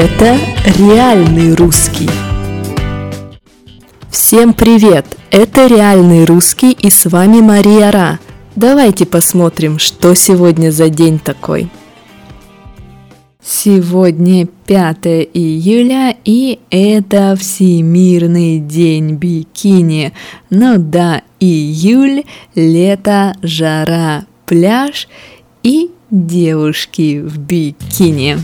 Это реальный русский. Всем привет! Это реальный русский и с вами Мария Ра. Давайте посмотрим, что сегодня за день такой. Сегодня 5 июля и это Всемирный день бикини. Ну да, июль, лето, жара, пляж и девушки в бикини.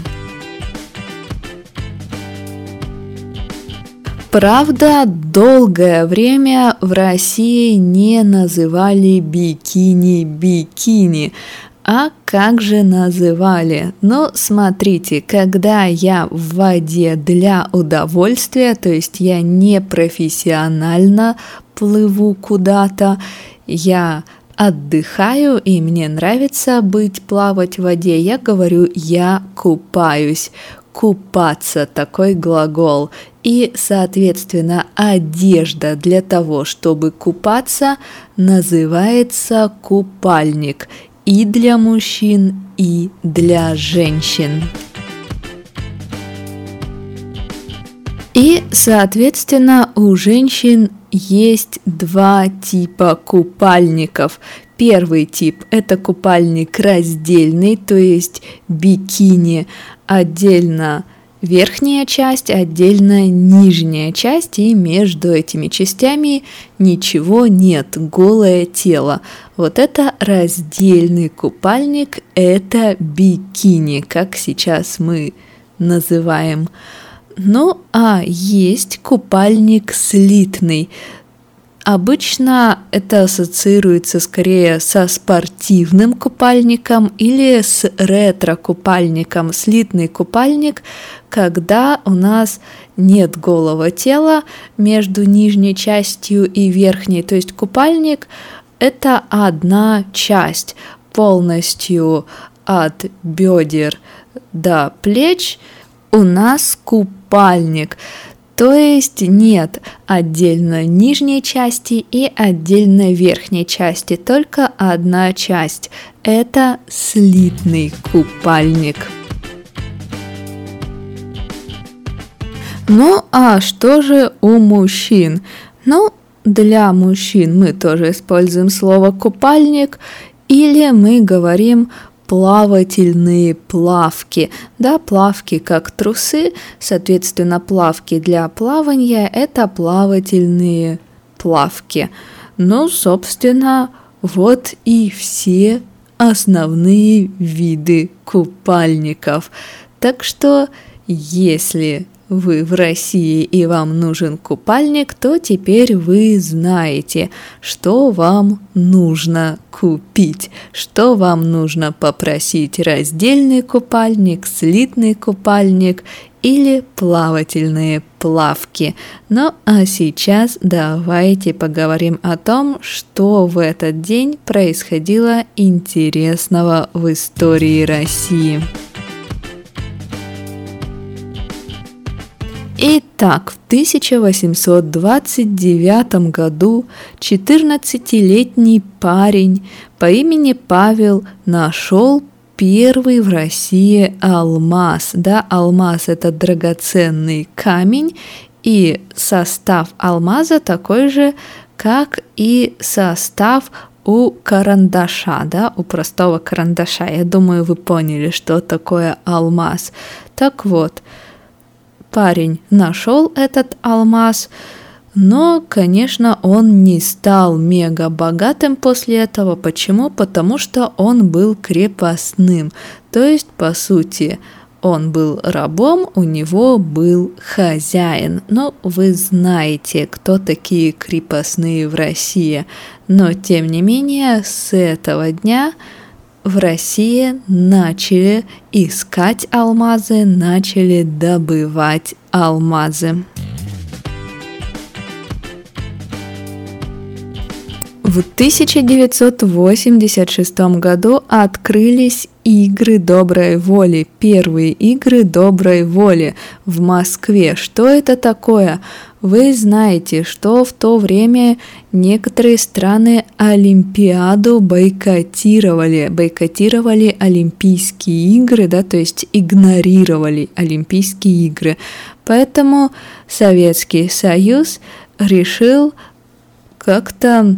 Правда, долгое время в России не называли бикини бикини, а как же называли? Ну, смотрите, когда я в воде для удовольствия, то есть я не профессионально плыву куда-то, я отдыхаю и мне нравится быть плавать в воде, я говорю я купаюсь. Купаться такой глагол. И, соответственно, одежда для того, чтобы купаться, называется купальник и для мужчин, и для женщин. И, соответственно, у женщин есть два типа купальников. Первый тип – это купальник раздельный, то есть бикини отдельно верхняя часть, отдельно нижняя часть, и между этими частями ничего нет, голое тело. Вот это раздельный купальник, это бикини, как сейчас мы называем. Ну а есть купальник слитный. Обычно это ассоциируется скорее со спортивным купальником или с ретро-купальником. Слитный купальник, когда у нас нет голого тела между нижней частью и верхней. То есть купальник – это одна часть полностью от бедер до плеч у нас купальник. То есть нет отдельно нижней части и отдельно верхней части, только одна часть. Это слитный купальник. Ну а что же у мужчин? Ну, для мужчин мы тоже используем слово купальник, или мы говорим плавательные плавки. Да, плавки как трусы, соответственно, плавки для плавания – это плавательные плавки. Ну, собственно, вот и все основные виды купальников. Так что, если вы в России и вам нужен купальник, то теперь вы знаете, что вам нужно купить, что вам нужно попросить раздельный купальник, слитный купальник или плавательные плавки. Ну а сейчас давайте поговорим о том, что в этот день происходило интересного в истории России. Итак, в 1829 году 14-летний парень по имени Павел нашел первый в России алмаз. Да, алмаз это драгоценный камень, и состав алмаза такой же, как и состав у карандаша, да, у простого карандаша. Я думаю, вы поняли, что такое алмаз. Так вот, парень нашел этот алмаз, но, конечно, он не стал мега богатым после этого. Почему? Потому что он был крепостным. То есть, по сути, он был рабом, у него был хозяин. Но вы знаете, кто такие крепостные в России. Но, тем не менее, с этого дня в России начали искать алмазы, начали добывать алмазы. В 1986 году открылись игры доброй воли, первые игры доброй воли в Москве. Что это такое? Вы знаете, что в то время некоторые страны Олимпиаду бойкотировали, бойкотировали Олимпийские игры, да, то есть игнорировали Олимпийские игры. Поэтому Советский Союз решил как-то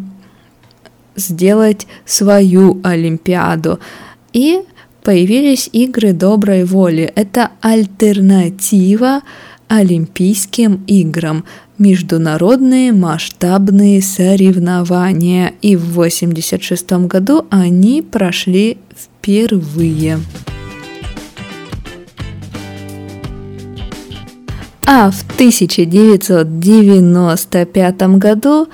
сделать свою Олимпиаду. И появились игры доброй воли. Это альтернатива Олимпийским играм, международные масштабные соревнования. И в 1986 году они прошли впервые. А в 1995 году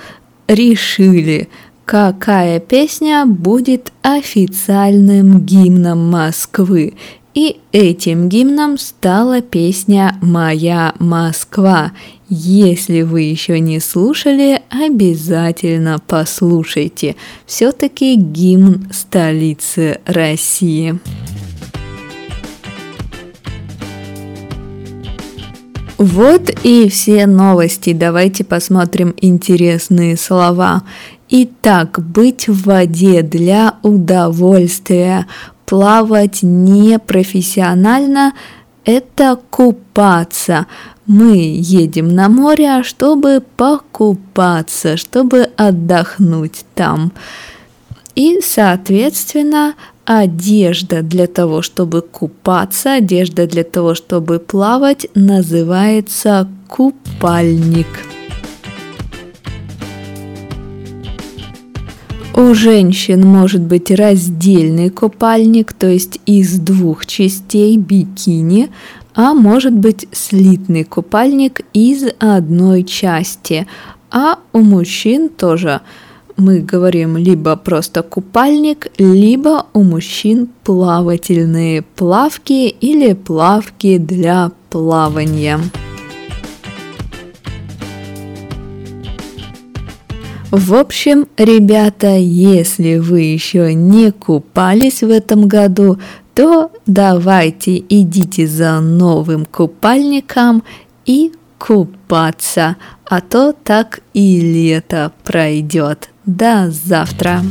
решили, какая песня будет официальным гимном Москвы. И этим гимном стала песня «Моя Москва». Если вы еще не слушали, обязательно послушайте. Все-таки гимн столицы России. Вот и все новости. Давайте посмотрим интересные слова. Итак, быть в воде для удовольствия, плавать непрофессионально – это купаться. Мы едем на море, чтобы покупаться, чтобы отдохнуть там. И, соответственно, одежда для того, чтобы купаться, одежда для того, чтобы плавать, называется купальник. У женщин может быть раздельный купальник, то есть из двух частей бикини, а может быть слитный купальник из одной части. А у мужчин тоже мы говорим либо просто купальник, либо у мужчин плавательные плавки или плавки для плавания. В общем, ребята, если вы еще не купались в этом году, то давайте идите за новым купальником и купаться, а то так и лето пройдет. До завтра!